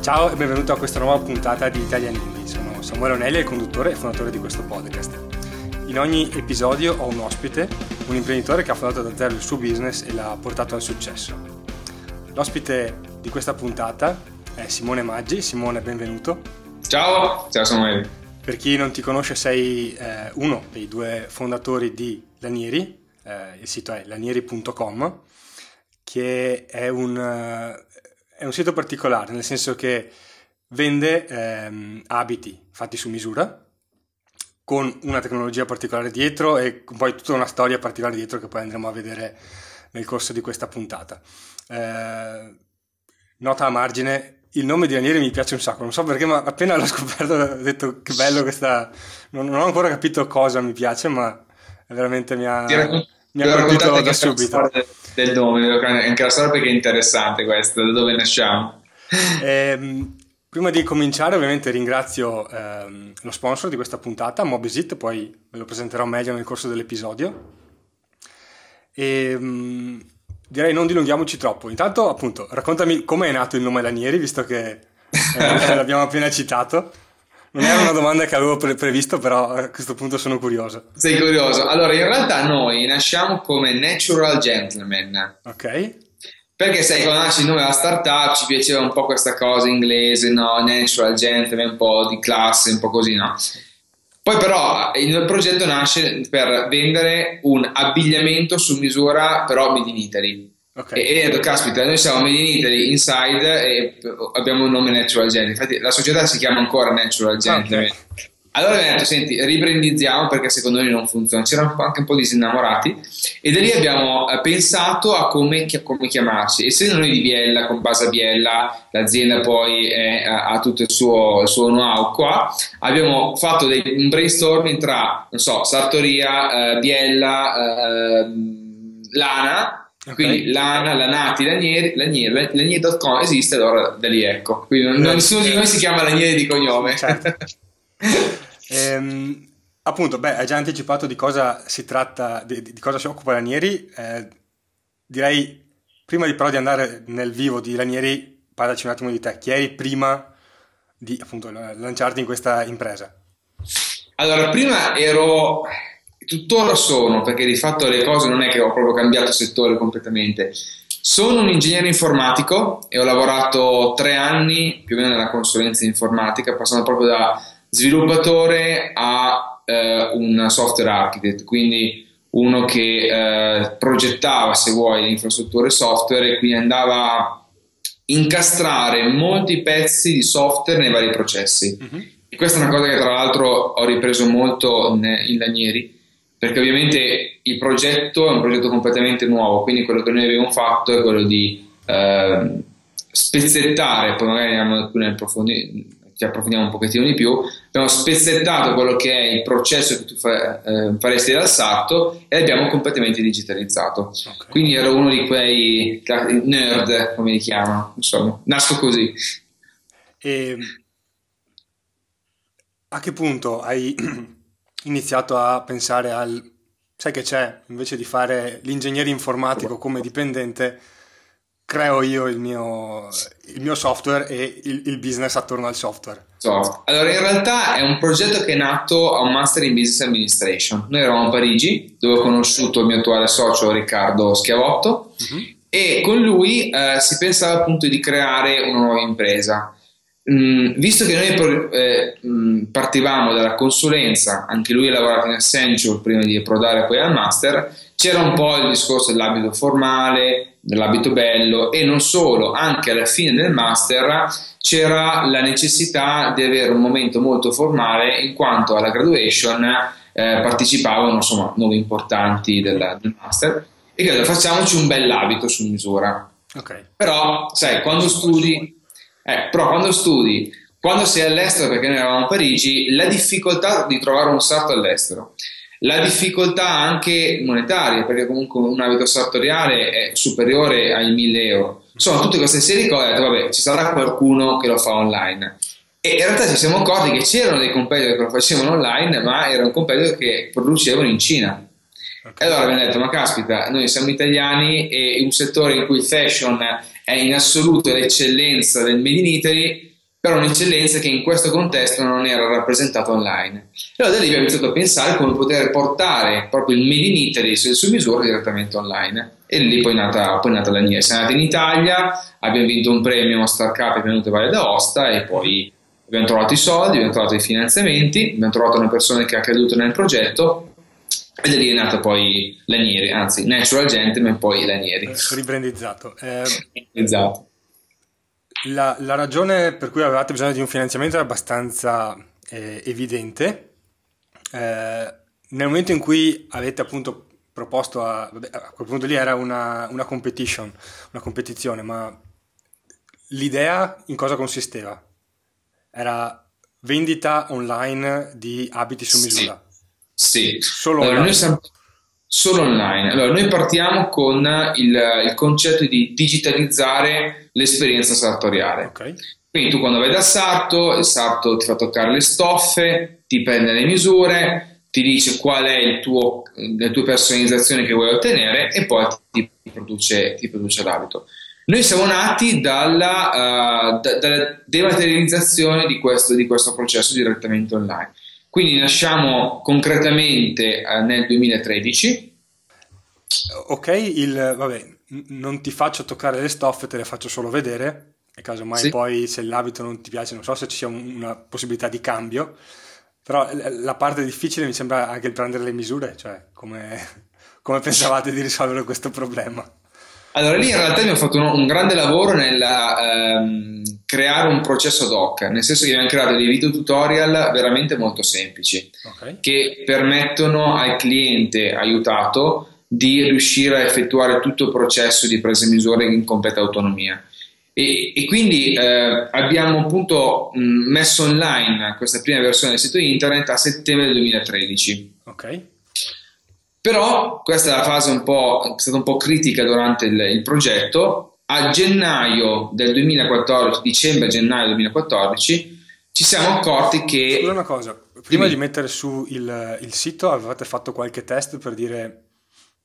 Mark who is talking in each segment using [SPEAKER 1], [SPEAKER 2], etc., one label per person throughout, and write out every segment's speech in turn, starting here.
[SPEAKER 1] Ciao e benvenuto a questa nuova puntata di Italian Indie. Sono Samuele Onelli, il conduttore e fondatore di questo podcast. In ogni episodio ho un ospite, un imprenditore che ha fondato da zero il suo business e l'ha portato al successo. L'ospite di questa puntata è Simone Maggi. Simone, benvenuto.
[SPEAKER 2] Ciao, ciao Samuele.
[SPEAKER 1] Per chi non ti conosce sei eh, uno dei due fondatori di Lanieri, eh, il sito è lanieri.com, che è un, uh, è un sito particolare, nel senso che vende ehm, abiti fatti su misura, con una tecnologia particolare dietro e poi tutta una storia particolare dietro che poi andremo a vedere nel corso di questa puntata. Eh, nota a margine, il nome di Ranieri mi piace un sacco, non so perché, ma appena l'ho scoperto ho detto che bello questa... Non, non ho ancora capito cosa mi piace, ma veramente mi ha, mi ha colpito da subito
[SPEAKER 2] del nome, anche la storia perché è interessante questa, da dove nasciamo.
[SPEAKER 1] Eh, prima di cominciare ovviamente ringrazio ehm, lo sponsor di questa puntata, Mobisit, poi ve lo presenterò meglio nel corso dell'episodio. E, ehm, direi non dilunghiamoci troppo. Intanto appunto raccontami come è nato il nome Lanieri, visto che eh, l'abbiamo appena citato. Non era una domanda che avevo pre- previsto, però a questo punto sono curioso.
[SPEAKER 2] Sei curioso? Allora, in realtà noi nasciamo come Natural Gentleman.
[SPEAKER 1] Ok.
[SPEAKER 2] Perché sai, quando nasce il nome della startup ci piaceva un po' questa cosa inglese, no? Natural Gentleman, un po' di classe, un po' così, no? Poi però il progetto nasce per vendere un abbigliamento su misura, però made in Italy. Okay. E, e caspita, noi siamo Made in Italy Inside e abbiamo un nome Natural Gentleman. Infatti, la società si chiama ancora Natural Gentleman. Okay. Allora abbiamo detto: Senti, riprendizziamo perché secondo noi non funziona. C'erano anche un po' disinnamorati, e da lì abbiamo eh, pensato a come, come chiamarci. Essendo noi di Biella, con base a Biella, l'azienda poi è, ha tutto il suo, il suo know-how qua. Abbiamo fatto dei, un brainstorming tra, non so, Sartoria, eh, Biella, eh, Lana Okay. Quindi Lana, Lanati, Lanieri, Lanieri, Lanieri.com esiste, allora da lì ecco. Quindi non, non, nessuno di noi si chiama Lanieri di cognome. Certo.
[SPEAKER 1] ehm, appunto, beh, hai già anticipato di cosa si tratta, di, di cosa si occupa Lanieri. Eh, direi, prima di, però di andare nel vivo di Lanieri, parlaci un attimo di te. Chi eri prima di appunto lanciarti in questa impresa?
[SPEAKER 2] Allora, prima ero tuttora sono, perché di fatto le cose non è che ho proprio cambiato settore completamente. Sono un ingegnere informatico e ho lavorato tre anni più o meno nella consulenza informatica, passando proprio da sviluppatore a eh, un software architect, quindi uno che eh, progettava, se vuoi, le infrastrutture software e quindi andava a incastrare molti pezzi di software nei vari processi. Uh-huh. E questa è una cosa che tra l'altro ho ripreso molto in, in Lanieri perché ovviamente il progetto è un progetto completamente nuovo, quindi quello che noi abbiamo fatto è quello di eh, spezzettare, poi magari andiamo nel approfondi- ci approfondiamo un pochettino di più, abbiamo spezzettato quello che è il processo che tu fa- eh, faresti dal salto e l'abbiamo completamente digitalizzato. Okay. Quindi ero uno di quei nerd, come li chiamano, insomma, nasco così.
[SPEAKER 1] E a che punto hai iniziato a pensare al... sai che c'è, invece di fare l'ingegnere informatico come dipendente, creo io il mio, il mio software e il, il, business attorno al software.
[SPEAKER 2] Allora, in realtà è un progetto che è nato a un Master in Business Administration. Noi eravamo a Parigi, dove ho conosciuto il mio attuale socio Riccardo Schiavotto, uh-huh. e con lui eh, si pensava appunto di creare una nuova impresa. Mm, visto che noi eh, mm, partivamo dalla consulenza, anche lui ha lavorato in Accenture prima di approdare poi al master, c'era un po' il discorso dell'abito formale, dell'abito bello e non solo, anche alla fine del master c'era la necessità di avere un momento molto formale in quanto alla graduation eh, partecipavano insomma nomi importanti del, del master e credo facciamoci un bell'abito su misura. Okay. Però sai, quando studi eh, però quando studi, quando sei all'estero, perché noi eravamo a Parigi, la difficoltà di trovare un sarto all'estero, la difficoltà anche monetaria, perché comunque un abito sartoriale è superiore ai 1000 euro. Insomma, tutte queste serie di cose, ho detto, vabbè, ci sarà qualcuno che lo fa online. E in realtà ci siamo accorti che c'erano dei competitor che lo facevano online, ma erano competitor che producevano in Cina. Okay. E allora abbiamo detto, ma caspita, noi siamo italiani e un settore in cui il fashion è in assoluto l'eccellenza del Made in Italy, però un'eccellenza che in questo contesto non era rappresentata online. Allora da lì abbiamo iniziato a pensare come poter portare proprio il Made in Italy su misura direttamente online. E lì poi è nata, poi è nata la mia. Siamo andati in Italia, abbiamo vinto un premio a Star Cup e venuto a Valle d'Aosta e poi abbiamo trovato i soldi, abbiamo trovato i finanziamenti, abbiamo trovato una persona che ha creduto nel progetto e da lì è nata poi Lanieri, anzi Natural Gentleman poi Lanieri.
[SPEAKER 1] Ribrandizzato. Eh,
[SPEAKER 2] esatto.
[SPEAKER 1] La, la, ragione per cui avevate bisogno di un finanziamento è abbastanza eh, evidente. Eh, nel momento in cui avete appunto proposto a, vabbè, a quel punto lì era una, una competition, una competizione, ma l'idea in cosa consisteva? Era vendita online di abiti su misura?
[SPEAKER 2] Sì, sì. Solo allora, online. Siamo, solo online. Allora, noi partiamo con il, il concetto di digitalizzare l'esperienza sartoriale. Okay. Quindi tu quando vai da sarto, il sarto ti fa toccare le stoffe, ti prende le misure, ti dice qual è tuo, le tue personalizzazioni che vuoi ottenere e poi ti produce, ti produce l'abito. Noi siamo nati dalla, uh, da, dalla dematerializzazione di questo, di questo, processo direttamente online. Quindi nasciamo concretamente uh, nel 2013.
[SPEAKER 1] Ok, il, vabbè, non ti faccio toccare le stoffe, te le faccio solo vedere. E caso mai sì. poi se l'abito non ti piace, non so se ci sia una possibilità di cambio. Però la parte difficile mi sembra anche il prendere le misure, cioè come, come pensavate di risolvere questo problema?
[SPEAKER 2] Allora lì in realtà abbiamo fatto un, un grande lavoro nel ehm, creare un processo ad hoc, nel senso che abbiamo creato dei video tutorial veramente molto semplici okay. che permettono al cliente aiutato di riuscire a effettuare tutto il processo di presa di misure in completa autonomia. E, e quindi eh, abbiamo appunto mh, messo online questa prima versione del sito internet a settembre del 2013.
[SPEAKER 1] Ok.
[SPEAKER 2] Però questa è la fase un po', è stata un po' critica durante il, il progetto. A gennaio del 2014, dicembre-gennaio 2014, ci siamo accorti che...
[SPEAKER 1] Scusa una cosa, prima di mettere su il, il sito avevate fatto qualche test per dire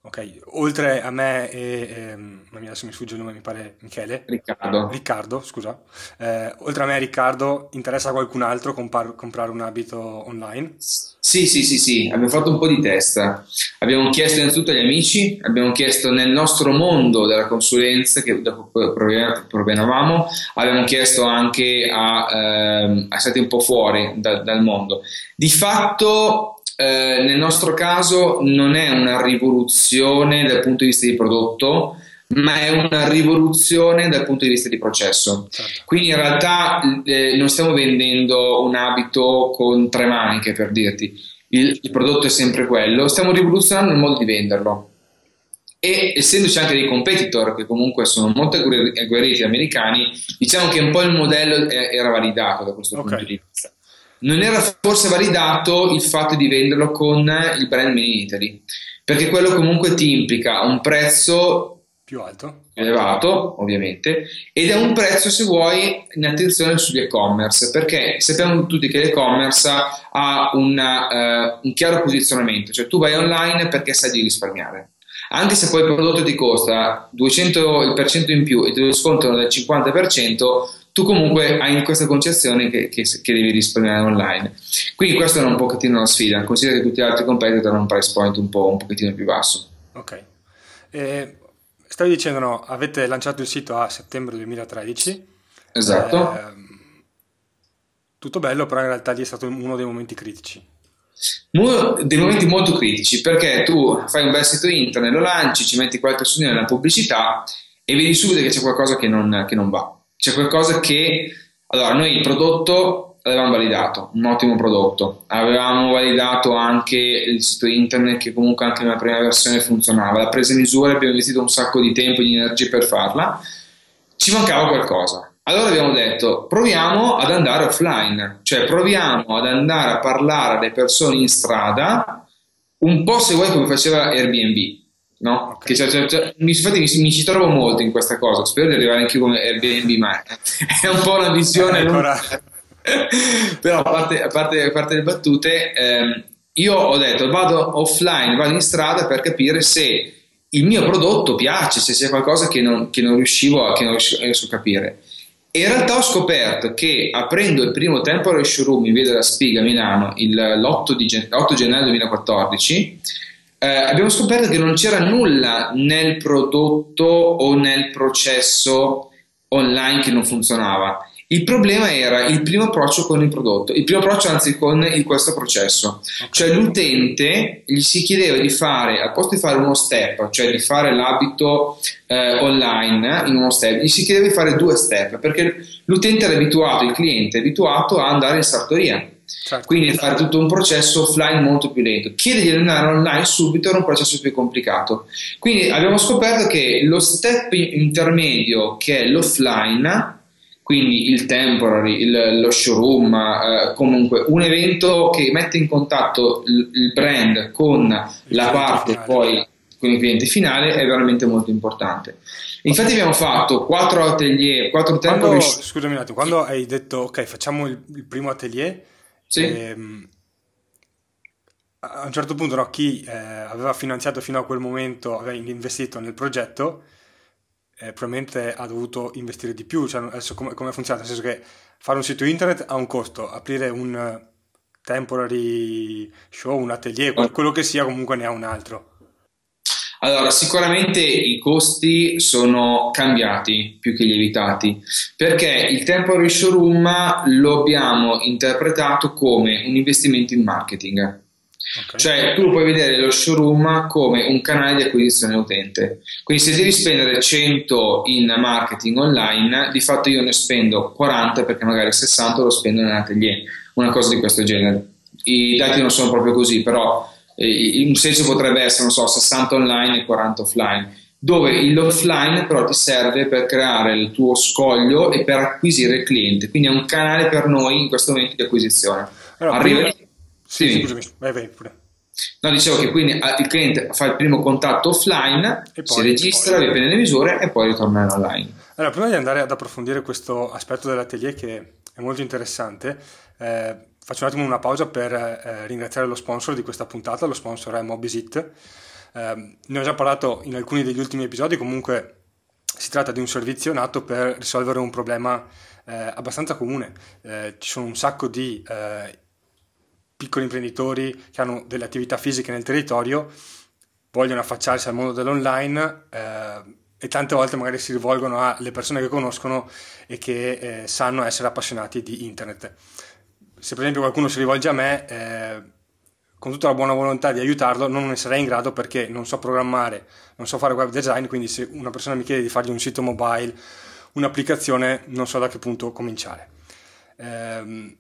[SPEAKER 1] Ok, oltre a me e, e adesso mi sfugge il nome, mi pare Michele.
[SPEAKER 2] Riccardo.
[SPEAKER 1] Riccardo, scusa. Eh, oltre a me e Riccardo, interessa a qualcun altro compar- comprare un abito online?
[SPEAKER 2] Sì, sì, sì, sì, abbiamo fatto un po' di test. Abbiamo chiesto innanzitutto agli amici, abbiamo chiesto nel nostro mondo della consulenza che provenivamo, abbiamo chiesto anche a, eh, a stati un po' fuori da, dal mondo. Di fatto eh, nel nostro caso non è una rivoluzione dal punto di vista di prodotto, ma è una rivoluzione dal punto di vista di processo. Certo. Quindi in realtà eh, non stiamo vendendo un abito con tre maniche per dirti, il, il, prodotto è sempre quello, stiamo rivoluzionando il modo di venderlo. E essendoci anche dei competitor che comunque sono molto agguerriti americani, diciamo che un po' il modello era validato da questo okay. punto di vista non era forse validato il fatto di venderlo con il brand Made in Italy, perché quello comunque ti implica un prezzo
[SPEAKER 1] più alto,
[SPEAKER 2] elevato ovviamente, ed è un prezzo se vuoi in attenzione sugli e-commerce, perché sappiamo tutti che l'e-commerce ha una, uh, un chiaro posizionamento, cioè tu vai online perché sai di risparmiare. Anche se poi il prodotto ti costa 200% in più e ti lo scontano del 50%, tu comunque hai questa concezione che, che, che, devi risparmiare online. Quindi questa è un pochettino una sfida, considera che tutti gli altri competitor hanno un price point un, po', un pochettino più basso.
[SPEAKER 1] Ok. Eh, stavi dicendo, no, avete lanciato il sito a settembre 2013.
[SPEAKER 2] Esatto.
[SPEAKER 1] Eh, tutto bello, però in realtà lì è stato uno dei momenti critici.
[SPEAKER 2] Uno dei momenti molto critici perché tu fai un bel sito internet, lo lanci, ci metti qualche soldo nella pubblicità e vedi subito che c'è qualcosa che non, che non va c'è qualcosa che... Allora, noi il prodotto l'avevamo validato, un ottimo prodotto. Avevamo validato anche il sito internet che comunque anche nella prima versione funzionava. La presa in misura abbiamo investito un sacco di tempo e di energie per farla. Ci mancava qualcosa. Allora abbiamo detto proviamo ad andare offline, cioè proviamo ad andare a parlare alle persone in strada, un po' se vuoi come faceva Airbnb no? Okay. C'è, c'è, c'è, infatti mi, mi, ci trovo molto in questa cosa, spero di arrivare anche io come Airbnb, ma è un po' una visione... Però a parte, a, parte, a parte, le battute, ehm, io ho detto vado offline, vado in strada per capire se il mio prodotto piace, se c'è qualcosa che non, che non riuscivo a, che non riuscivo a capire. E in realtà ho scoperto che aprendo il primo temporary showroom in Via della Spiga a Milano il, l'8, di, 8 gennaio 2014 eh, abbiamo scoperto che non c'era nulla nel prodotto o nel processo online che non funzionava. Il problema era il primo approccio con il prodotto, il primo approccio anzi con il, questo processo, cioè l'utente gli si chiedeva di fare, al posto di fare uno step, cioè di fare l'abito eh, online in uno step, gli si chiedeva di fare due step, perché l'utente era abituato, il cliente è abituato a andare in sartoria, Certo. Quindi fare tutto un processo offline molto più lento. Chiedergli di andare online subito era un processo più complicato. Quindi abbiamo scoperto che lo step intermedio, che è l'offline, quindi il temporary, il, lo showroom, eh, comunque un evento che mette in contatto il, il brand con il la parte finale. poi con il cliente finale è veramente molto importante. Infatti abbiamo fatto quattro atelier, quattro temporary.
[SPEAKER 1] Quando, scusami un attimo, quando hai detto ok facciamo il, il primo atelier,
[SPEAKER 2] sì. ehm,
[SPEAKER 1] a un certo punto no, chi eh, aveva finanziato fino a quel momento, aveva investito nel progetto, eh, probabilmente ha dovuto investire di più. Cioè, adesso come, come, funziona? Nel senso che fare un sito internet ha un costo, aprire un temporary show, un atelier, quello che sia, comunque ne ha un altro.
[SPEAKER 2] Allora, sicuramente i costi sono cambiati più che lievitati, perché il temporary showroom lo abbiamo interpretato come un investimento in marketing. Okay. Cioè tu puoi vedere lo showroom come un canale di acquisizione utente. Quindi se devi spendere 100 in marketing online, di fatto io ne spendo 40 perché magari 60 lo spendo nell'atelier, una cosa di questo genere. I dati non sono proprio così, però in un senso potrebbe essere, non so, 60 online e 40 offline dove l'offline però ti serve per creare il tuo scoglio e per acquisire il cliente, quindi è un canale per noi in questo momento di acquisizione.
[SPEAKER 1] Allora, Arriva... prima sì, sì. scusami, vai, vai pure.
[SPEAKER 2] No, dicevo che quindi ah, il cliente fa il primo contatto offline, poi, si registra, poi... prende le misure e poi ritorna online.
[SPEAKER 1] Allora, prima di andare ad approfondire questo aspetto dell'atelier che è molto interessante, eh, faccio un attimo una pausa per eh, ringraziare lo sponsor di questa puntata, lo sponsor è Mobisit. Eh, ne ho già parlato in alcuni degli ultimi episodi, comunque si tratta di un servizio nato per risolvere un problema eh, abbastanza comune. Eh, ci sono un sacco di eh, piccoli imprenditori che hanno delle attività fisiche nel territorio, vogliono affacciarsi al mondo dell'online eh, e tante volte magari si rivolgono alle persone che conoscono e che eh, sanno essere appassionati di internet. Se per esempio qualcuno si rivolge a me, eh, con tutta la buona volontà di aiutarlo, non ne sarei in grado perché non so programmare, non so fare web design, quindi se una persona mi chiede di fargli un sito mobile, un'applicazione, non so da che punto cominciare. Eh,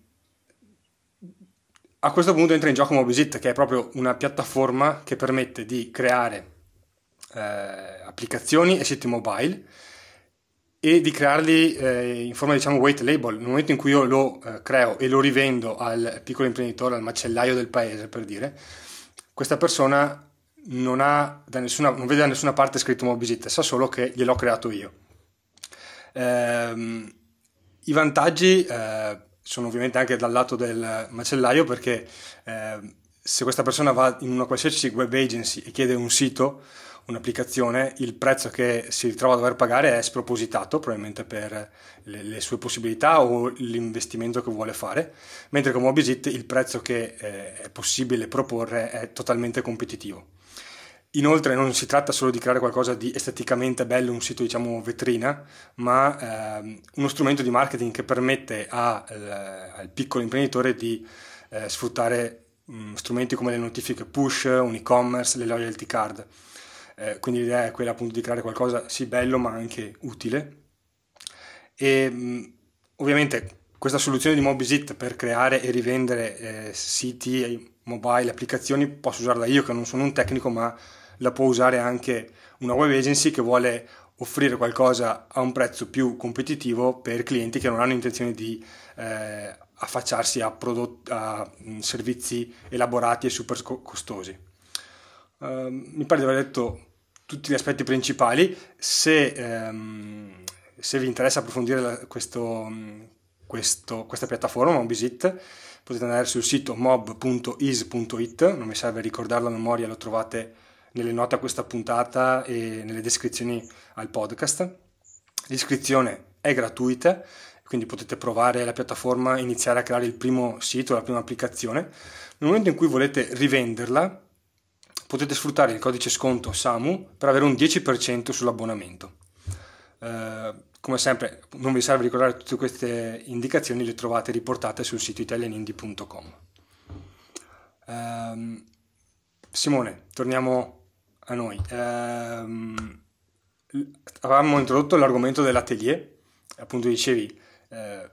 [SPEAKER 1] a questo punto entra in gioco Mobisit, che è proprio una piattaforma che permette di creare eh, applicazioni e siti mobile e di crearli eh, in forma diciamo white label. Nel momento in cui io lo eh, creo e lo rivendo al piccolo imprenditore, al macellaio del paese per dire, questa persona non, ha da nessuna, non vede da nessuna parte scritto Mobisit, sa solo che gliel'ho creato io. Ehm, I vantaggi eh, sono ovviamente anche dal lato del macellaio perché eh, se questa persona va in una qualsiasi web agency e chiede un sito, un'applicazione, il prezzo che si ritrova a dover pagare è spropositato, probabilmente per le, le sue possibilità o l'investimento che vuole fare, mentre con Mobisit il prezzo che eh, è possibile proporre è totalmente competitivo. Inoltre non si tratta solo di creare qualcosa di esteticamente bello, un sito diciamo vetrina, ma ehm, uno strumento di marketing che permette a, eh, al piccolo imprenditore di eh, sfruttare mh, mm, strumenti come le notifiche push, un e-commerce, le loyalty card. Eh, quindi l'idea è quella appunto di creare qualcosa sì bello ma anche utile. E mh, mm, ovviamente questa soluzione di Mobisit per creare e rivendere eh, siti mobile, applicazioni, posso usarla io che non sono un tecnico ma la può usare anche una web agency che vuole offrire qualcosa a un prezzo più competitivo per clienti che non hanno intenzione di eh, affacciarsi a, prodotti, a mm, servizi elaborati e super costosi. Uh, mi pare di aver detto tutti gli aspetti principali. Se, um, se vi interessa approfondire la, questo, mm, questo, questa piattaforma, Mobisit, potete andare sul sito mob.is.it, non mi serve ricordarlo a memoria, lo trovate nelle note a questa puntata e nelle descrizioni al podcast. L'iscrizione è gratuita, quindi potete provare la piattaforma, iniziare a creare il primo sito, la prima applicazione. Nel momento in cui volete rivenderla, potete sfruttare il codice sconto SAMU per avere un 10% sull'abbonamento. Eh, come sempre, non vi serve ricordare tutte queste indicazioni, le trovate riportate sul sito italianindie.com. Eh, Simone, torniamo a noi. Eh, avevamo introdotto l'argomento dell'atelier, appunto dicevi, eh,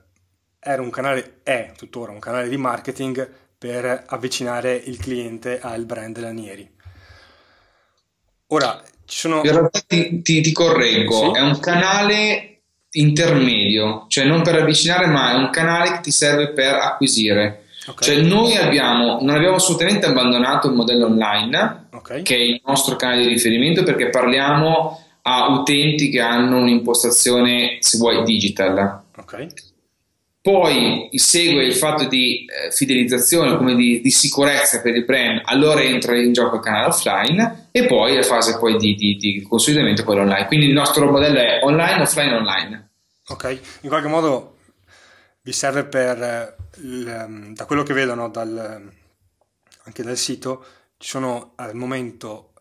[SPEAKER 1] era un canale, è tuttora un canale di marketing per avvicinare il cliente al brand Lanieri. Ora, ci sono...
[SPEAKER 2] In realtà ti, ti, ti correggo, sì? è un canale intermedio, cioè non per avvicinare, ma è un canale che ti serve per acquisire. Okay. Cioè noi abbiamo, non abbiamo assolutamente abbandonato il modello online, okay. che è il nostro canale di riferimento, perché parliamo a utenti che hanno un'impostazione, se vuoi, digital. Okay. Poi segue il fatto di eh, fidelizzazione, come di, di, sicurezza per il brand, allora entra in gioco il canale offline e poi la fase poi di, di, di consolidamento quella online. Quindi il nostro modello è online, offline, online.
[SPEAKER 1] Ok, in qualche modo vi serve per, eh, il, da quello che vedono dal, anche dal sito, ci sono al momento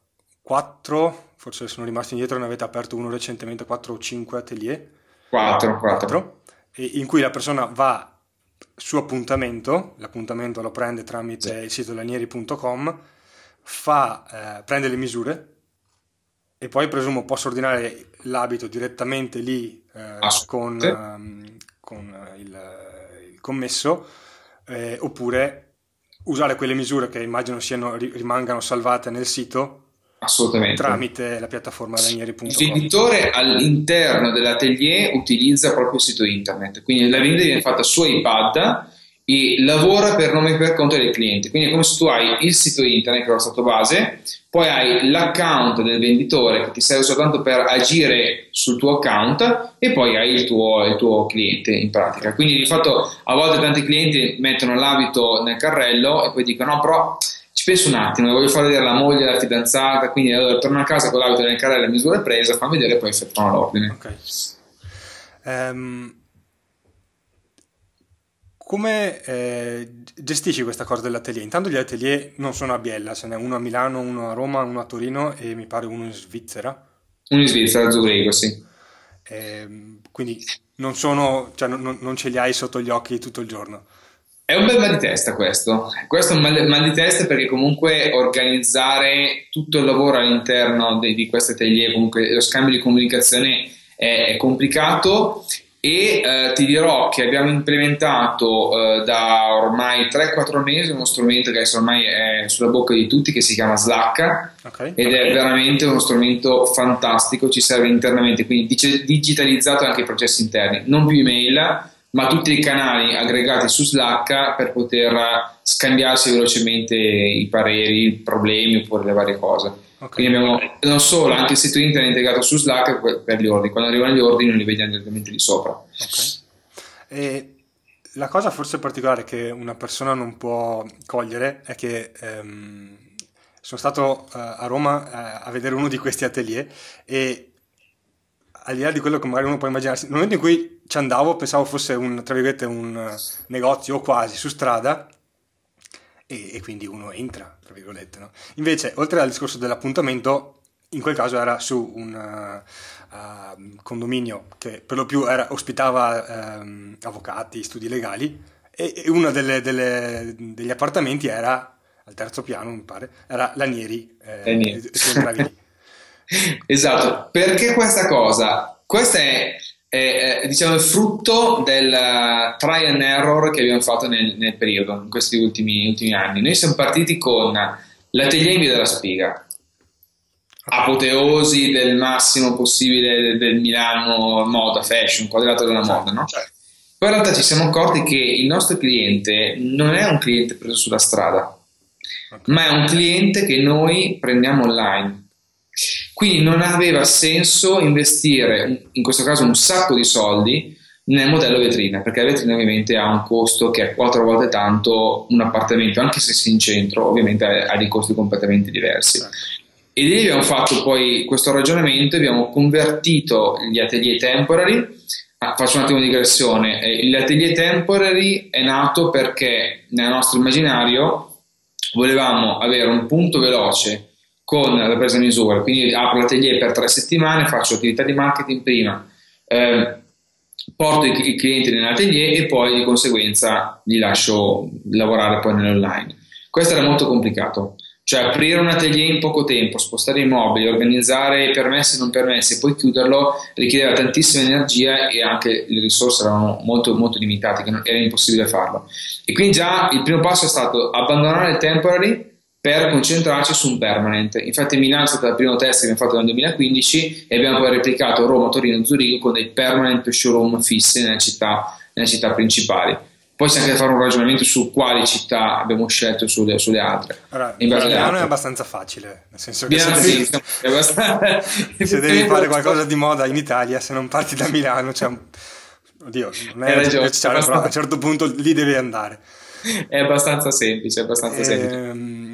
[SPEAKER 1] 4 forse sono rimasti indietro, ne avete aperto uno recentemente, 4 o 5 atelier.
[SPEAKER 2] 4, 4.
[SPEAKER 1] in cui la persona va su appuntamento, l'appuntamento lo prende tramite sì. il sito lanieri.com, fa, eh, prende le misure e poi presumo posso ordinare l'abito direttamente lì eh, con, ehm, con il, il, commesso eh, oppure usare quelle misure che immagino siano, rimangano salvate nel sito
[SPEAKER 2] Assolutamente.
[SPEAKER 1] Tramite la piattaforma lanieri.com.
[SPEAKER 2] Il venditore all'interno dell'atelier utilizza proprio il sito internet, quindi la vendita viene fatta su iPad e lavora per nome e per conto del cliente. Quindi è come se tu hai il sito internet che è lo stato base, poi hai l'account del venditore che ti serve soltanto per agire sul tuo account e poi hai il tuo, il tuo cliente in pratica. Quindi di fatto a volte tanti clienti mettono l'abito nel carrello e poi dicono no però ci penso un attimo, voglio far vedere la moglie, la fidanzata, quindi allora torno a casa con l'auto nel carrello, le misure prese, fammi vedere e poi effettuano l'ordine.
[SPEAKER 1] Ok. Um, come eh, gestisci questa cosa dell'atelier? Intanto gli atelier non sono a Biella, ce n'è uno a Milano, uno a Roma, uno a Torino e mi pare uno in Svizzera.
[SPEAKER 2] Uno in Svizzera, a Zurigo, sì.
[SPEAKER 1] Eh, quindi non, sono, cioè, non, non ce li hai sotto gli occhi tutto il giorno.
[SPEAKER 2] È un bel mal di testa questo. Questo è un mal, mal di testa perché comunque organizzare tutto il lavoro all'interno di, di questo atelier, comunque lo scambio di comunicazione è, è complicato e eh, ti dirò che abbiamo implementato eh, da ormai 3-4 mesi uno strumento che adesso ormai è sulla bocca di tutti che si chiama Slack okay. ed okay. è veramente uno strumento fantastico, ci serve internamente, quindi digitalizzato anche i processi interni, non più email ma tutti i canali aggregati su Slack per poter scambiarsi velocemente i pareri, i problemi oppure le varie cose. Okay. Quindi abbiamo non solo anche il sito internet integrato su Slack per gli ordini, quando arrivano gli ordini non li vediamo direttamente lì sopra.
[SPEAKER 1] Okay. La cosa forse particolare che una persona non può cogliere è che ehm, sono stato uh, a Roma uh, a vedere uno di questi atelier e al di là di quello che magari uno può immaginarsi, nel momento in cui ci andavo pensavo fosse un, tra virgolette, un eh, negozio o quasi su strada e, e quindi uno entra, tra virgolette. No? Invece, oltre al discorso dell'appuntamento, in quel caso era su un uh, condominio che per lo più era, ospitava um, avvocati, studi legali e, e uno delle, delle, degli appartamenti era al terzo piano, mi pare, era Lanieri, eh, Lanieri.
[SPEAKER 2] esatto, perché questa cosa? Questo è, è, è diciamo, il frutto del uh, try and error che abbiamo fatto nel, nel periodo, in questi ultimi, ultimi, anni. Noi siamo partiti con l'atelier in via della spiga, apoteosi del massimo possibile del, del Milano moda, fashion, quadrato della moda, no? Certo. Poi in realtà ci siamo accorti che il nostro cliente non è un cliente preso sulla strada, ma è un cliente che noi prendiamo online quindi non aveva senso investire, in questo caso, un sacco di soldi nel modello vetrina, perché la vetrina ovviamente ha un costo che è quattro volte tanto un appartamento, anche se si in centro, ovviamente ha dei costi completamente diversi. E lì abbiamo fatto poi questo ragionamento, abbiamo convertito gli atelier temporary Ah, faccio un attimo di digressione. Eh, l'atelier temporary è nato perché nel nostro immaginario volevamo avere un punto veloce con la presa di misura, quindi apro l'atelier per tre settimane, faccio attività di marketing prima, eh, porto i, i clienti nell'atelier e poi di conseguenza li lascio lavorare poi nell'online. Questo era molto complicato, cioè aprire un atelier in poco tempo, spostare i mobili, organizzare permessi e non permessi e poi chiuderlo richiedeva tantissima energia e anche le risorse erano molto, molto limitate, era impossibile farlo. E quindi già il primo passo è stato abbandonare il temporary per concentrarci su un permanent. Infatti Milano è stato il primo test che abbiamo fatto nel 2015 e abbiamo poi replicato Roma, Torino e Zurigo con dei permanent showroom fissi nelle città, nelle città principali. Poi si anche fare un ragionamento su quali città abbiamo scelto sulle, sulle altre.
[SPEAKER 1] Allora, Milano è abbastanza facile, nel senso che Milano, se, sì, devi, abbastanza... se devi fare qualcosa di moda in Italia, se non parti da Milano, cioè, oddio, non è ragione, però a un certo punto lì devi andare.
[SPEAKER 2] È abbastanza semplice, è abbastanza ehm... semplice.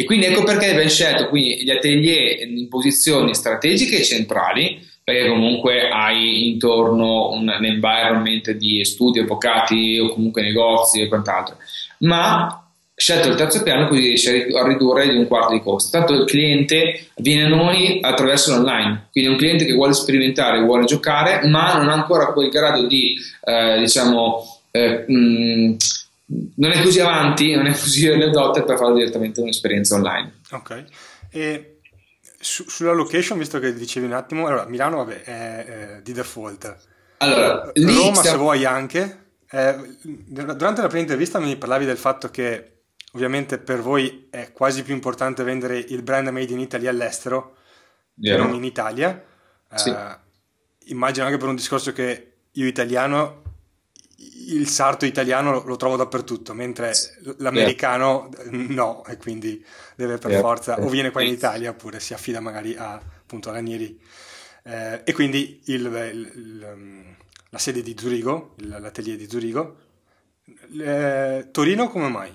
[SPEAKER 2] E quindi ecco perché abbiamo scelto gli atelier in posizioni strategiche e centrali, perché comunque hai intorno un, un environment di studi, avvocati o comunque negozi e quant'altro. Ma scelto il terzo piano così riesce a ridurre di un quarto di costo. Tanto il cliente viene a noi attraverso l'online, quindi è un cliente che vuole sperimentare, vuole giocare, ma non ha ancora quel grado di, eh, diciamo, eh, mh, non è così avanti, non è così early adopter per fare direttamente un'esperienza online.
[SPEAKER 1] Ok. E su, sulla location, visto che dicevi un attimo, allora Milano vabbè, è, è di default.
[SPEAKER 2] Allora,
[SPEAKER 1] Roma stiamo... se vuoi anche. Eh, durante la prima intervista mi parlavi del fatto che ovviamente per voi è quasi più importante vendere il brand made in Italy all'estero yeah. che non in Italia. Sì. Eh, immagino anche per un discorso che io italiano il sarto italiano lo, lo trovo dappertutto, mentre l'americano yeah. no, e quindi deve per yeah. forza o viene qua in Italia oppure si affida magari a, appunto Ranieri. Eh, e quindi il, il, il, la sede di Zurigo, l'atelier di Zurigo. Eh, Torino come mai?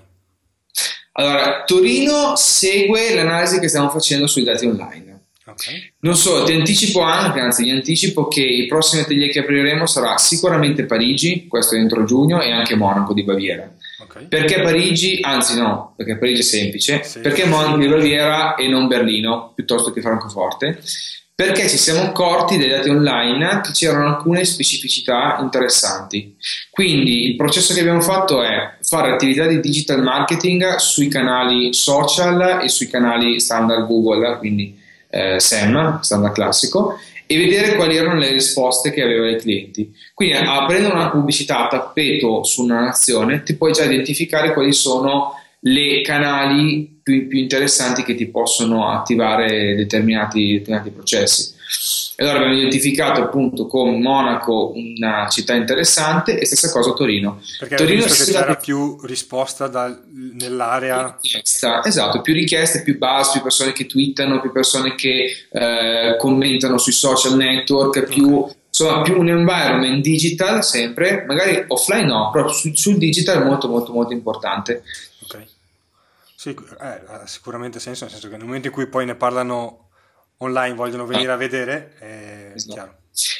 [SPEAKER 2] Allora, Torino segue l'analisi che stiamo facendo sui dati online. Okay. Non solo, ti anticipo anche, anzi ti anticipo che i prossimi atelier che apriremo sarà sicuramente Parigi, questo entro giugno, e anche Monaco di Baviera. Okay. Perché Parigi, anzi no, perché Parigi è semplice, sì, perché sì, Monaco di Baviera e non Berlino, piuttosto che Francoforte? Perché ci siamo accorti dai dati online che c'erano alcune specificità interessanti. Quindi il processo che abbiamo fatto è fare attività di digital marketing sui canali social e sui canali standard Google, quindi eh, SEM, standard classico, e vedere quali erano le risposte che aveva i clienti. Quindi aprendo una pubblicità a tappeto su una nazione ti puoi già identificare quali sono le canali più, più interessanti che ti possono attivare determinati, determinati processi. E allora abbiamo identificato appunto come Monaco una città interessante e stessa cosa Torino.
[SPEAKER 1] Perché
[SPEAKER 2] Torino
[SPEAKER 1] che c'era più risposta da, nell'area.
[SPEAKER 2] Richiesta, esatto, più richieste, più buzz, più persone che twittano, più persone che eh, commentano sui social network, più, insomma più un environment digital sempre, magari offline no, però sul, sul digital molto molto molto importante.
[SPEAKER 1] Ok. Sì, eh, ha sicuramente senso, nel senso che nel momento in cui poi ne parlano online vogliono venire a vedere, è esatto. chiaro.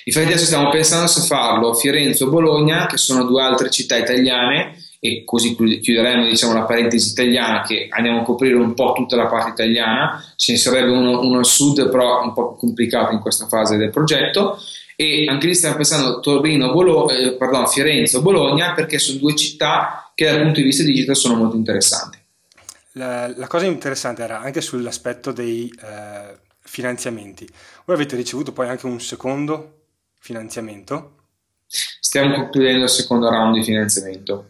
[SPEAKER 2] Infatti adesso stiamo pensando se farlo Firenze o Bologna, che sono due altre città italiane, e così chiuderemo diciamo, la parentesi italiana che andiamo a coprire un po' tutta la parte italiana, ce ne sarebbe uno, uno al sud però un po' complicato in questa fase del progetto e anche lì stiamo pensando Torino, Bolo- eh, pardon, Firenze o Bologna perché sono due città che dal punto di vista digital sono molto interessanti.
[SPEAKER 1] La, la cosa interessante era anche sull'aspetto dei eh, finanziamenti. Voi avete ricevuto poi anche un secondo finanziamento?
[SPEAKER 2] Stiamo concludendo il secondo round di finanziamento.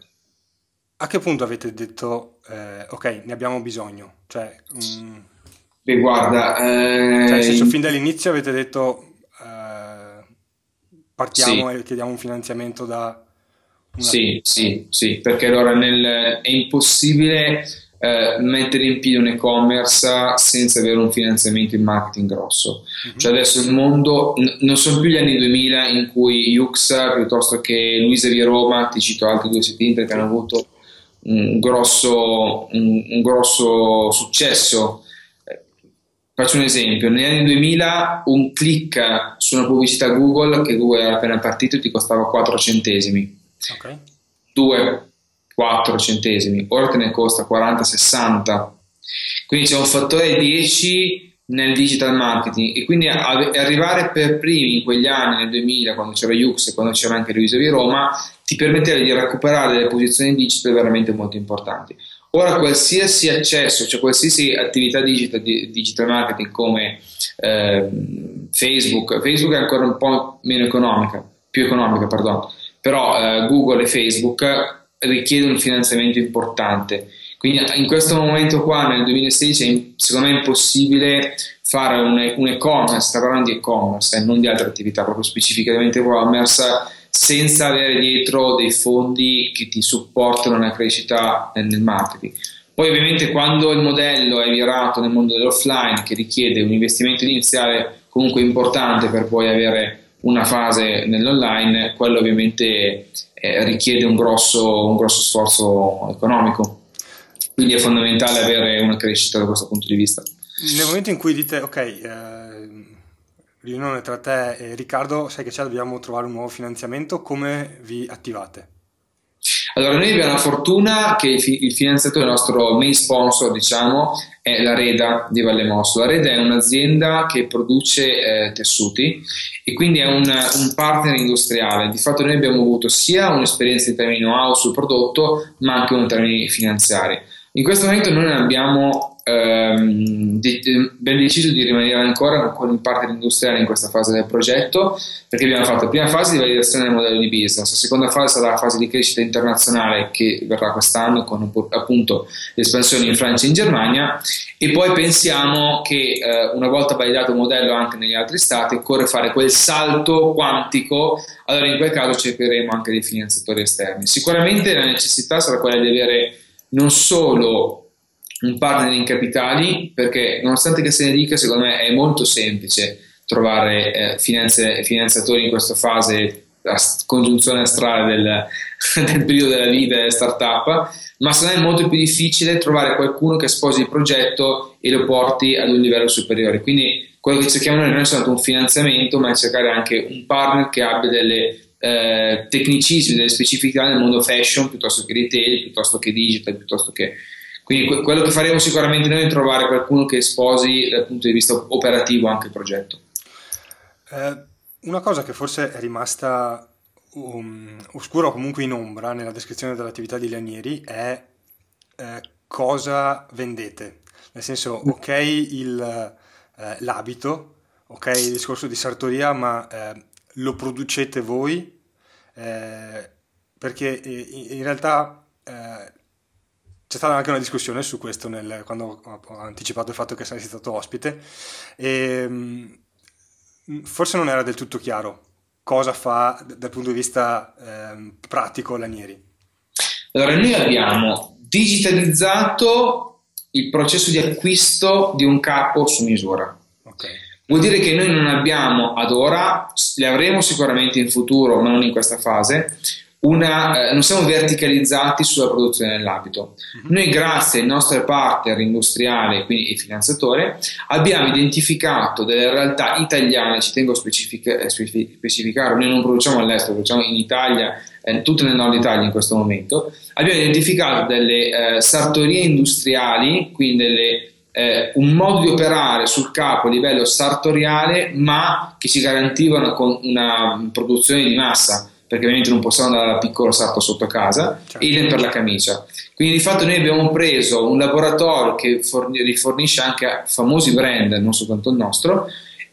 [SPEAKER 1] A che punto avete detto, eh, ok, ne abbiamo bisogno? Cioè,
[SPEAKER 2] um, Beh, guarda...
[SPEAKER 1] Eh, cioè, senso, fin dall'inizio avete detto, eh, partiamo sì. e chiediamo un finanziamento da...
[SPEAKER 2] Sì, sì, sì, perché allora nel, è impossibile eh, mettere in piedi un e-commerce senza avere un finanziamento in marketing grosso. Mm-hmm. Cioè adesso il mondo, n- non sono più gli anni 2000 in cui Yux piuttosto che Luisa di Roma, ti cito altri due siti internet che hanno avuto un grosso, un, un grosso successo. Faccio un esempio, negli anni 2000 un click su una pubblicità Google che Google era appena partito ti costava 4 centesimi.
[SPEAKER 1] Ok.
[SPEAKER 2] 2, 4 centesimi, ora te ne costa 40, 60. Quindi c'è un fattore 10 nel digital marketing e quindi arrivare per primi in quegli anni, nel 2000, quando c'era Yux e quando c'era anche Luisa di Roma, ti permetteva di recuperare delle posizioni digital veramente molto importanti. Ora qualsiasi accesso, cioè qualsiasi attività digital, digital marketing come eh, Facebook, Facebook è ancora un po' meno economica, più economica, perdono, però eh, Google e Facebook richiedono un finanziamento importante quindi in questo momento qua, nel 2016, secondo me è impossibile fare un, un e-commerce, sta parlando di e-commerce e eh, non di altre attività, proprio specificamente e-commerce, senza avere dietro dei fondi che ti supportano nella crescita nel marketing. Poi ovviamente quando il modello è virato nel mondo dell'offline, che richiede un investimento iniziale comunque importante per poi avere una fase nell'online, quello ovviamente eh, richiede un grosso, un grosso sforzo economico. Quindi è fondamentale avere una crescita da questo punto di vista.
[SPEAKER 1] Nel momento in cui dite, ok, eh, riunione tra te e Riccardo, sai che c'è, dobbiamo trovare un nuovo finanziamento, come vi attivate?
[SPEAKER 2] Allora, noi abbiamo la fortuna che il finanziatore, il nostro main sponsor, diciamo, è la Reda di Valle Mosso. La Reda è un'azienda che produce eh, tessuti e quindi è un, un, partner industriale. Di fatto noi abbiamo avuto sia un'esperienza in termini know-how sul prodotto, ma anche in termini finanziari. In questo momento noi abbiamo ehm, de- ben deciso di rimanere ancora con il partner industriale in questa fase del progetto perché abbiamo fatto la prima fase di validazione del modello di business, la seconda fase sarà la fase di crescita internazionale che verrà quest'anno con appunto l'espansione in Francia e in Germania e poi pensiamo che eh, una volta validato il modello anche negli altri stati occorre fare quel salto quantico allora in quel caso cercheremo anche dei finanziatori esterni. Sicuramente la necessità sarà quella di avere non solo un partner in capitali, perché nonostante che se ne dica, secondo me è molto semplice trovare eh, finanzi- finanziatori in questa fase, la congiunzione astrale del, del periodo della vita delle startup, ma secondo me è molto più difficile trovare qualcuno che sposi il progetto e lo porti ad un livello superiore. Quindi quello che cerchiamo noi non è soltanto un finanziamento, ma è cercare anche un partner che abbia delle eh, tecnicismi, delle specificità nel mondo fashion piuttosto che retail, piuttosto che digital, piuttosto che... Quindi que- quello che faremo sicuramente noi è trovare qualcuno che sposi dal punto di vista operativo anche il progetto.
[SPEAKER 1] Eh, una cosa che forse è rimasta um, oscura o comunque in ombra nella descrizione dell'attività di Lanieri è eh, cosa vendete. Nel senso, mm. ok il, eh, l'abito, ok il discorso di sartoria, ma eh, lo producete voi, eh, perché in realtà eh, c'è stata anche una discussione su questo nel, quando ho anticipato il fatto che sei stato ospite e mm, forse non era del tutto chiaro cosa fa dal punto di vista eh, pratico Lanieri.
[SPEAKER 2] Allora, noi abbiamo digitalizzato il processo di acquisto di un capo su misura. Vuol dire che noi non abbiamo ad ora, le avremo sicuramente in futuro, ma non in questa fase, una, eh, non siamo verticalizzati sulla produzione dell'abito. Mhm. Noi, grazie ai nostri partner industriali quindi il finanziatore, abbiamo identificato delle realtà italiane, ci tengo a specific- specificare, noi non produciamo all'estero, produciamo in Italia, eh, tutto nel nord Italia in questo momento, abbiamo identificato delle eh, sartorie industriali, quindi delle eh, un modo di operare sul capo a livello sartoriale, ma che ci garantivano con una produzione di massa, perché ovviamente non possiamo andare alla piccola sarto sotto casa, certo. idem per la camicia. Quindi di fatto noi abbiamo preso un laboratorio che forni- rifornisce anche famosi brand, non soltanto il nostro,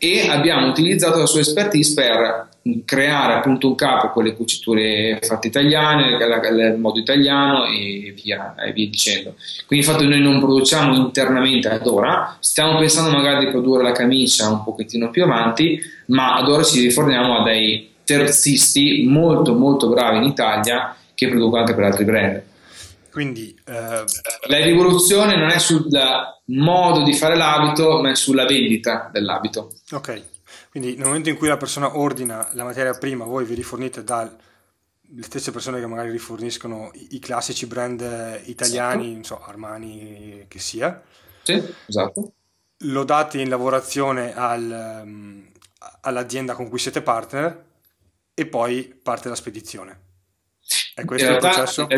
[SPEAKER 2] e abbiamo utilizzato la sua expertise per creare appunto un capo con le cuciture fatte italiane, il modo italiano e via, e via dicendo. Quindi il fatto che noi non produciamo internamente ad ora, stiamo pensando magari di produrre la camicia un pochettino più avanti, ma ad ora ci riforniamo a dei terzisti molto molto bravi in Italia che producono anche per altri brand.
[SPEAKER 1] Quindi eh...
[SPEAKER 2] la rivoluzione non è sul modo di fare l'abito, ma è sulla vendita dell'abito.
[SPEAKER 1] Ok. Quindi nel momento in cui la persona ordina la materia prima, voi vi rifornite dalle stesse persone che magari riforniscono i, classici brand italiani, esatto. so, Armani che sia.
[SPEAKER 2] Sì, esatto.
[SPEAKER 1] lo date in lavorazione al, um, all'azienda con cui siete partner e poi parte la spedizione. È questo il processo?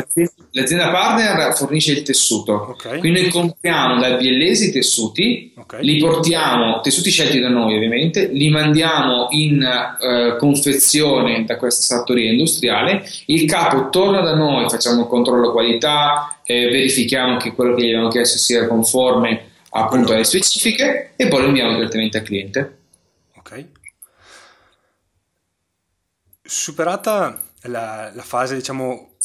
[SPEAKER 2] L'azienda partner fornisce il tessuto, okay. quindi noi compriamo dal biellese i tessuti, okay. li portiamo, tessuti scelti da noi ovviamente, li mandiamo in uh, confezione da questa sartoria industriale, il capo torna da noi, facciamo il controllo qualità, eh, verifichiamo che quello che gli abbiamo chiesto sia conforme appunto alle specifiche e poi lo inviamo direttamente al cliente.
[SPEAKER 1] Ok. Superata la, la fase, diciamo,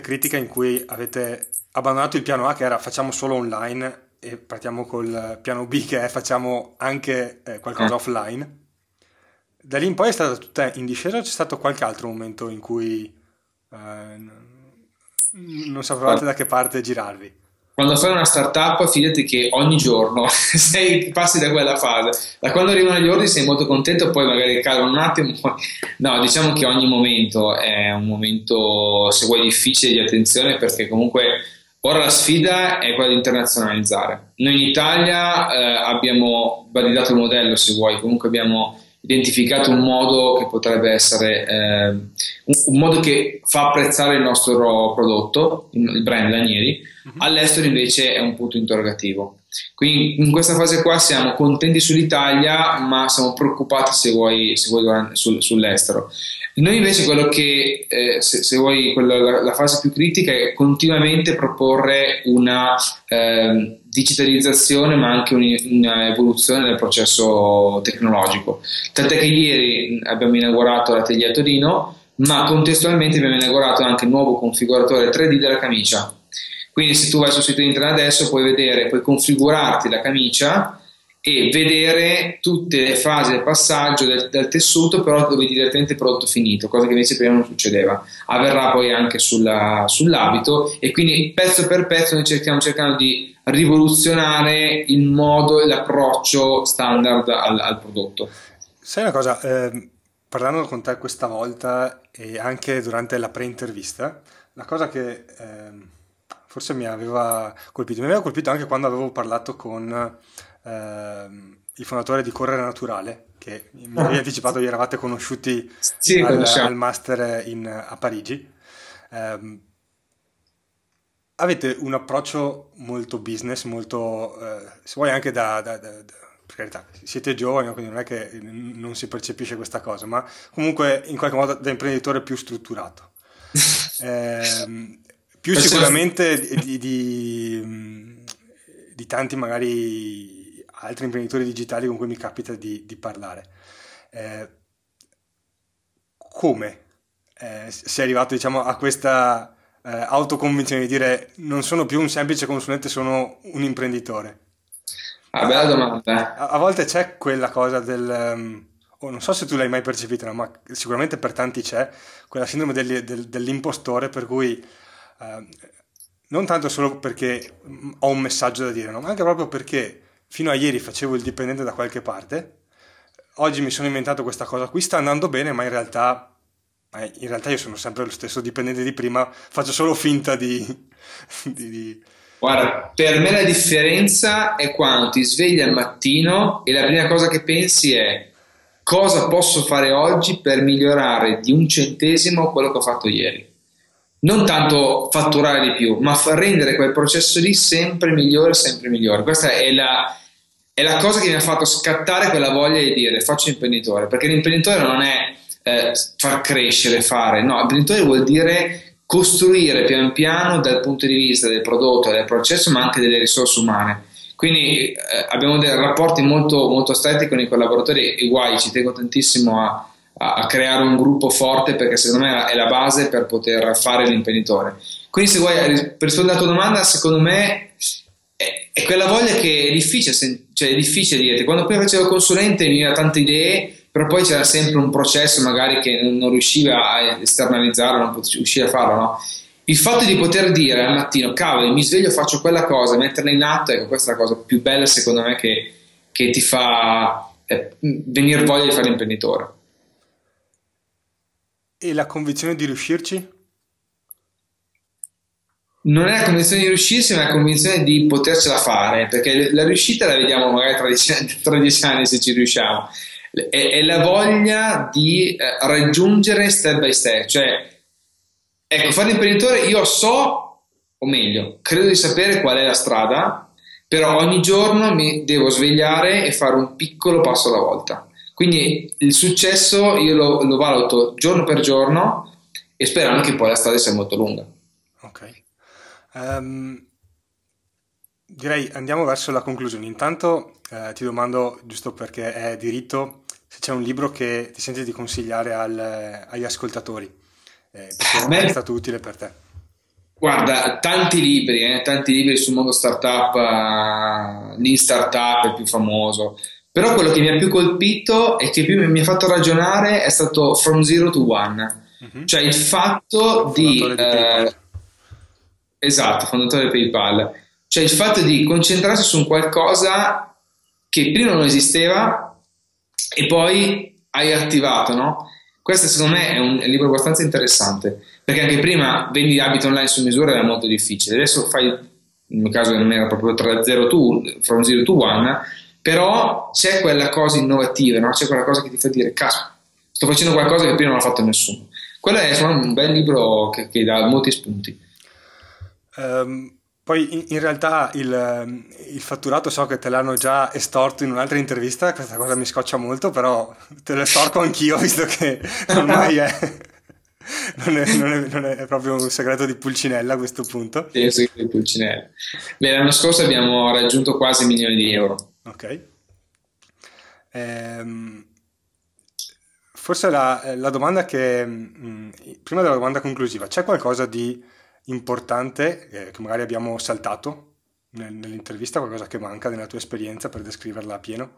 [SPEAKER 1] critica in cui avete abbandonato il piano A che era facciamo solo online e partiamo col piano B che è facciamo anche eh, qualcosa eh. offline. Da lì in poi è stata tutta in discesa o c'è stato qualche altro momento in cui eh, non sapevate da che parte girarvi?
[SPEAKER 2] Quando fai una startup fidati che ogni giorno sei, passi da quella fase. Da quando arrivano gli ordini sei molto contento poi magari cadono un attimo no diciamo che ogni momento è un momento se vuoi difficile di attenzione perché comunque ora la sfida è quella di internazionalizzare. Noi in Italia eh, abbiamo validato il modello se vuoi comunque abbiamo identificato un modo che potrebbe essere eh, un, un modo che fa apprezzare il nostro prodotto il brand Lanieri Mhm. All'estero invece è un punto interrogativo. Quindi in questa fase qua siamo contenti sull'Italia, ma siamo preoccupati se vuoi, se vuoi sul, sull'estero. Noi invece quello che, eh, se, se, vuoi, la, la, fase più critica è continuamente proporre una eh, digitalizzazione ma anche un'evoluzione del processo tecnologico. Tant'è che ieri abbiamo inaugurato l'atelier a Torino, ma contestualmente abbiamo inaugurato anche il nuovo configuratore 3D della camicia quindi se tu vai sul sito internet adesso puoi vedere, puoi configurarti la camicia e vedere tutte le fasi del passaggio del, del tessuto, però dove direttamente il prodotto finito, cosa che invece prima non succedeva. Avverrà poi anche sulla, sull'abito e quindi pezzo per pezzo noi cerchiamo cercando di rivoluzionare il modo e l'approccio standard al, al prodotto.
[SPEAKER 1] Sai una cosa, eh, parlando con te questa volta e anche durante la pre-intervista, la cosa che... Eh, forse mi aveva colpito. Mi aveva colpito anche quando avevo parlato con eh, il fondatore di Correre Naturale, che mi avevi anticipato che eravate conosciuti sì, al, al, master in, a Parigi. Eh, avete un approccio molto business, molto, eh, se vuoi anche da, da, da, da per carità, siete giovani, quindi non è che non si percepisce questa cosa, ma comunque in qualche modo da imprenditore più strutturato. eh, più sicuramente di, di, di, tanti magari altri imprenditori digitali con cui mi capita di, di parlare. Eh, come eh, sei arrivato diciamo, a questa eh, autoconvinzione di dire non sono più un semplice consulente, sono un imprenditore?
[SPEAKER 2] Ah, bella domanda.
[SPEAKER 1] A, a volte c'è quella cosa del... Um, oh, non so se tu l'hai mai percepita, ma sicuramente per tanti c'è quella sindrome del, del, dell'impostore per cui Ehm, non tanto solo perché ho un messaggio da dire, no? ma anche proprio perché fino a ieri facevo il dipendente da qualche parte, oggi mi sono inventato questa cosa qui, sta andando bene, ma in realtà, in realtà io sono sempre lo stesso dipendente di prima, faccio solo finta di, di, di...
[SPEAKER 2] Guarda, per me la differenza è quando ti svegli al mattino e la prima cosa che pensi è cosa posso fare oggi per migliorare di un centesimo quello che ho fatto ieri non tanto fatturare di più, ma far rendere quel processo lì sempre migliore, sempre migliore. Questa è la, è la cosa che mi ha fatto scattare quella voglia di dire faccio imprenditore, perché l'imprenditore non è eh, far crescere, fare, no, l'imprenditore vuol dire costruire pian piano dal punto di vista del prodotto, del processo, ma anche delle risorse umane. Quindi eh, abbiamo dei rapporti molto, molto stretti con i collaboratori e guai, ci tengo tantissimo a, a, creare un gruppo forte perché secondo me è la base per poter fare l'imprenditore. Quindi se vuoi rispondere alla tua domanda, secondo me è, è quella voglia che è difficile, cioè è difficile dirti. Quando prima facevo consulente mi aveva tante idee, però poi c'era sempre un processo magari che non riusciva a esternalizzarlo, non riusciva a farlo, no? Il fatto di poter dire al mattino, cavolo, mi sveglio, faccio quella cosa, metterla in atto, ecco, questa è la cosa più bella secondo me che, che ti fa eh, venire voglia di fare l'imprenditore.
[SPEAKER 1] E la convinzione di riuscirci?
[SPEAKER 2] non è la convinzione di riuscirsi, ma è la convinzione di potercela fare, perché la riuscita la vediamo magari tra dieci tra dieci anni se ci riusciamo. È, è, la voglia di eh, raggiungere step by step, cioè, ecco, fare l'imprenditore io so, o meglio, credo di sapere qual è la strada, però ogni giorno mi devo svegliare e fare un piccolo passo alla volta. Quindi il successo io lo, lo valuto giorno per giorno e sperando che poi la strada sia molto lunga.
[SPEAKER 1] Ok. Um, direi andiamo verso la conclusione. Intanto eh, ti domando, giusto perché è diritto, se c'è un libro che ti senti di consigliare al, agli ascoltatori, eh, perché Beh, è stato utile per te.
[SPEAKER 2] Guarda, tanti libri, eh, tanti libri sul mondo startup, uh, Lean Startup è il più famoso, però quello che mi ha più colpito e che più mi ha fatto ragionare è stato From Zero to One, mm-hmm. cioè il fatto di... di eh, esatto, fondatore di PayPal, cioè il fatto di concentrarsi su un qualcosa che prima non esisteva e poi hai attivato, no? Questo secondo me è un, è un libro abbastanza interessante. Perché anche prima vendi abiti online su misura era molto difficile, adesso fai, nel mio caso non era proprio tra 0 to, from 0 to 1, però c'è quella cosa innovativa, no? c'è quella cosa che ti fa dire, caspita, sto facendo qualcosa che prima non ha fatto nessuno. Quello è insomma, un bel libro che, che dà molti spunti.
[SPEAKER 1] Um, poi in, in realtà il, il, fatturato so che te l'hanno già estorto in un'altra intervista, questa cosa mi scoccia molto, però te lo estorco anch'io visto che ormai è non è, non, è, non è, proprio un segreto di Pulcinella a questo punto.
[SPEAKER 2] Sì, segreto di Pulcinella. L'anno scorso abbiamo raggiunto quasi un milione di euro.
[SPEAKER 1] Ok. Ehm, forse la, la, domanda che, mh, mm, prima della domanda conclusiva, c'è qualcosa di importante eh, che magari abbiamo saltato nell'intervista, qualcosa che manca nella tua esperienza per descriverla a pieno?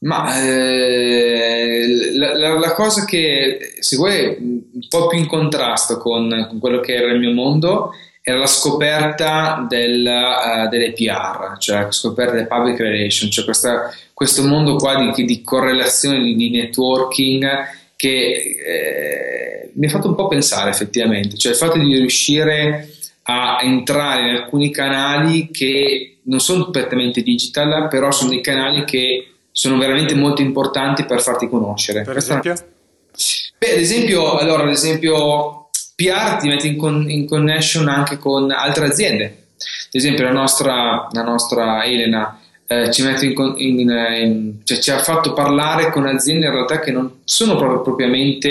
[SPEAKER 2] Ma eh, la, la, la, cosa che se vuoi un po' più in contrasto con, con, quello che era il mio mondo era la scoperta del, uh, delle PR, cioè la scoperta del public relation, cioè questa, questo mondo qua di, di correlazione, di, di, networking che eh, mi ha fatto un po' pensare effettivamente, cioè il fatto di riuscire a entrare in alcuni canali che non sono prettamente digital, però sono dei canali che sono veramente molto importanti per farti conoscere.
[SPEAKER 1] Per esempio?
[SPEAKER 2] Beh, ad esempio, allora, ad esempio, PR ti metti in, con, in connection anche con altre aziende. Ad esempio, la nostra, la nostra Elena eh, ci, in, in, cioè, ci, ha fatto parlare con aziende in realtà che non sono proprio propriamente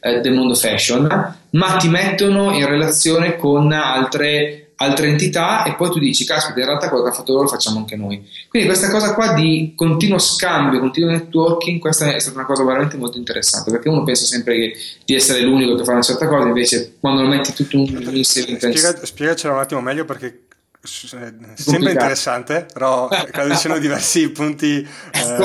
[SPEAKER 2] eh, del mondo fashion, ma ti mettono in relazione con altre altre entità e poi tu dici, caspita, in realtà quello che ha fatto loro lo facciamo anche noi. Quindi questa cosa qua di continuo scambio, continuo networking, questa è stata una cosa veramente molto interessante, perché uno pensa sempre che, di essere l'unico che fa una certa cosa, invece quando lo metti tutto un
[SPEAKER 1] insieme... Spiega, spiegacelo un attimo meglio perché sembra interessante, però credo ci siano diversi punti eh,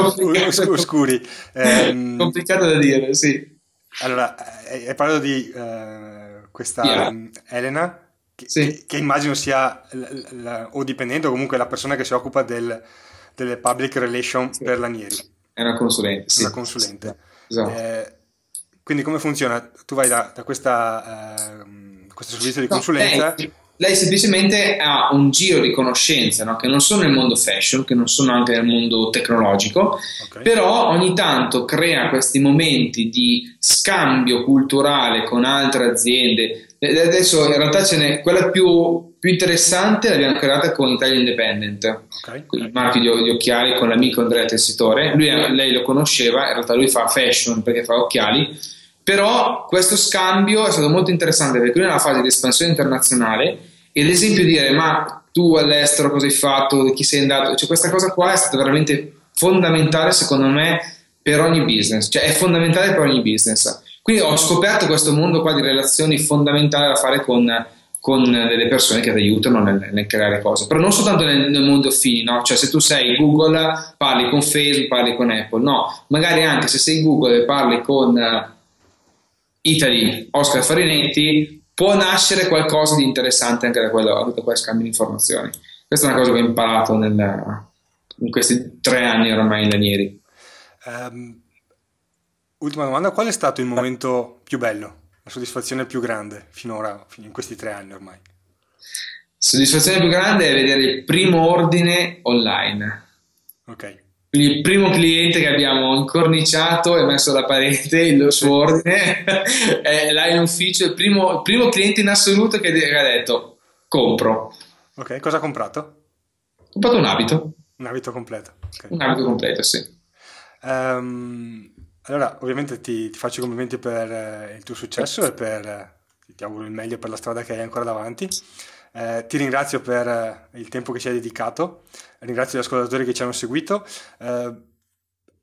[SPEAKER 1] oscuri.
[SPEAKER 2] Eh, complicato da dire, sì.
[SPEAKER 1] Allora, hai parlato di eh, questa yeah. Elena che, sì. che, che immagino sia l- l- o dipendente o comunque la persona che si occupa del, delle public relations sì. per Lanieri.
[SPEAKER 2] È una consulente. Sì.
[SPEAKER 1] Una consulente. Esatto. Eh, quindi come funziona? Tu vai da, da questa, eh, questo servizio di consulenza...
[SPEAKER 2] No, lei semplicemente ha un giro di conoscenze no? che non sono nel mondo fashion, che non sono anche nel mondo tecnologico, okay. però ogni tanto crea questi momenti di scambio culturale con altre aziende. Adesso in realtà ce n'è quella più, più interessante l'abbiamo creata con Italia Independent, okay. il marchio di, di, occhiali con l'amico Andrea Tessitore. Lui, lei lo conosceva, in realtà lui fa fashion perché fa occhiali però questo scambio è stato molto interessante perché lui è nella fase di espansione internazionale e ad esempio dire ma tu all'estero cosa hai fatto, chi sei andato, cioè questa cosa qua è stata veramente fondamentale secondo me per ogni business, cioè è fondamentale per ogni business. Quindi ho scoperto questo mondo qua di relazioni fondamentali da fare con, con delle persone che ti aiutano nel, nel, creare cose, però non soltanto nel, nel mondo fini, no? cioè se tu sei Google parli con Facebook, parli con Apple, no, magari anche se sei Google e parli con Italy, Oscar Farinetti, può nascere qualcosa di interessante anche da quello, da tutto quel scambio di informazioni. Questa è una cosa che ho imparato nel, in questi tre anni ormai in Lanieri.
[SPEAKER 1] Um, ultima domanda, qual è stato il momento più bello la soddisfazione più grande finora, in questi tre anni ormai?
[SPEAKER 2] Soddisfazione più grande è vedere il primo ordine online.
[SPEAKER 1] Ok.
[SPEAKER 2] Quindi il primo cliente che abbiamo incorniciato e messo da parete il suo ordine è là in ufficio, il primo, il primo cliente in assoluto che ha detto compro.
[SPEAKER 1] Ok, cosa ha comprato?
[SPEAKER 2] Ho comprato un abito.
[SPEAKER 1] Un abito completo.
[SPEAKER 2] Okay. Un abito completo, sì.
[SPEAKER 1] Um, allora, ovviamente ti, ti, faccio i complimenti per eh, il tuo successo e per, eh, ti auguro il meglio per la strada che hai ancora davanti. Eh, ti ringrazio per eh, il tempo che ci hai dedicato, ringrazio gli ascoltatori che ci hanno seguito. Eh,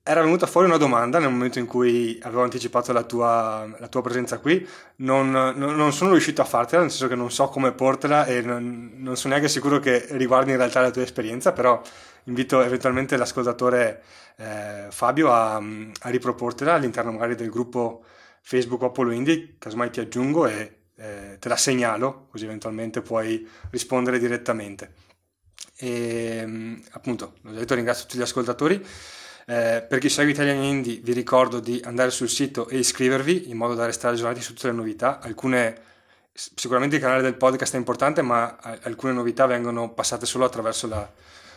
[SPEAKER 1] era venuta fuori una domanda nel momento in cui avevo anticipato la tua, la tua presenza qui, non, non, non, sono riuscito a fartela, nel senso che non so come portela e non, non, sono neanche sicuro che riguardi in realtà la tua esperienza, però invito eventualmente l'ascoltatore eh, Fabio a, a riproportela all'interno magari del gruppo Facebook Apollo Indie, casomai ti aggiungo e eh, te la segnalo, così eventualmente puoi rispondere direttamente. E mm, appunto, l'ho detto, ringrazio tutti gli ascoltatori. Eh, per chi segue Italian Indie vi ricordo di andare sul sito e iscrivervi in modo da restare aggiornati su tutte le novità. Alcune, sicuramente il canale del podcast è importante, ma alcune novità vengono passate solo attraverso la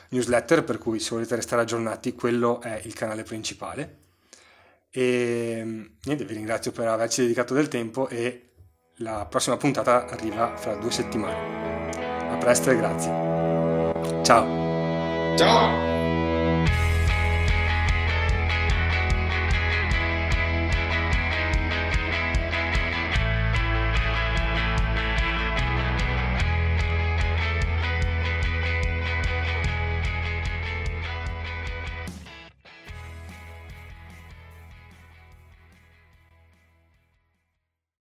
[SPEAKER 1] newsletter, per cui se volete restare aggiornati quello è il canale principale. E mm, niente, vi ringrazio per averci dedicato del tempo e la prossima puntata arriva fra due settimane. A presto e grazie. Ciao.
[SPEAKER 2] Ciao.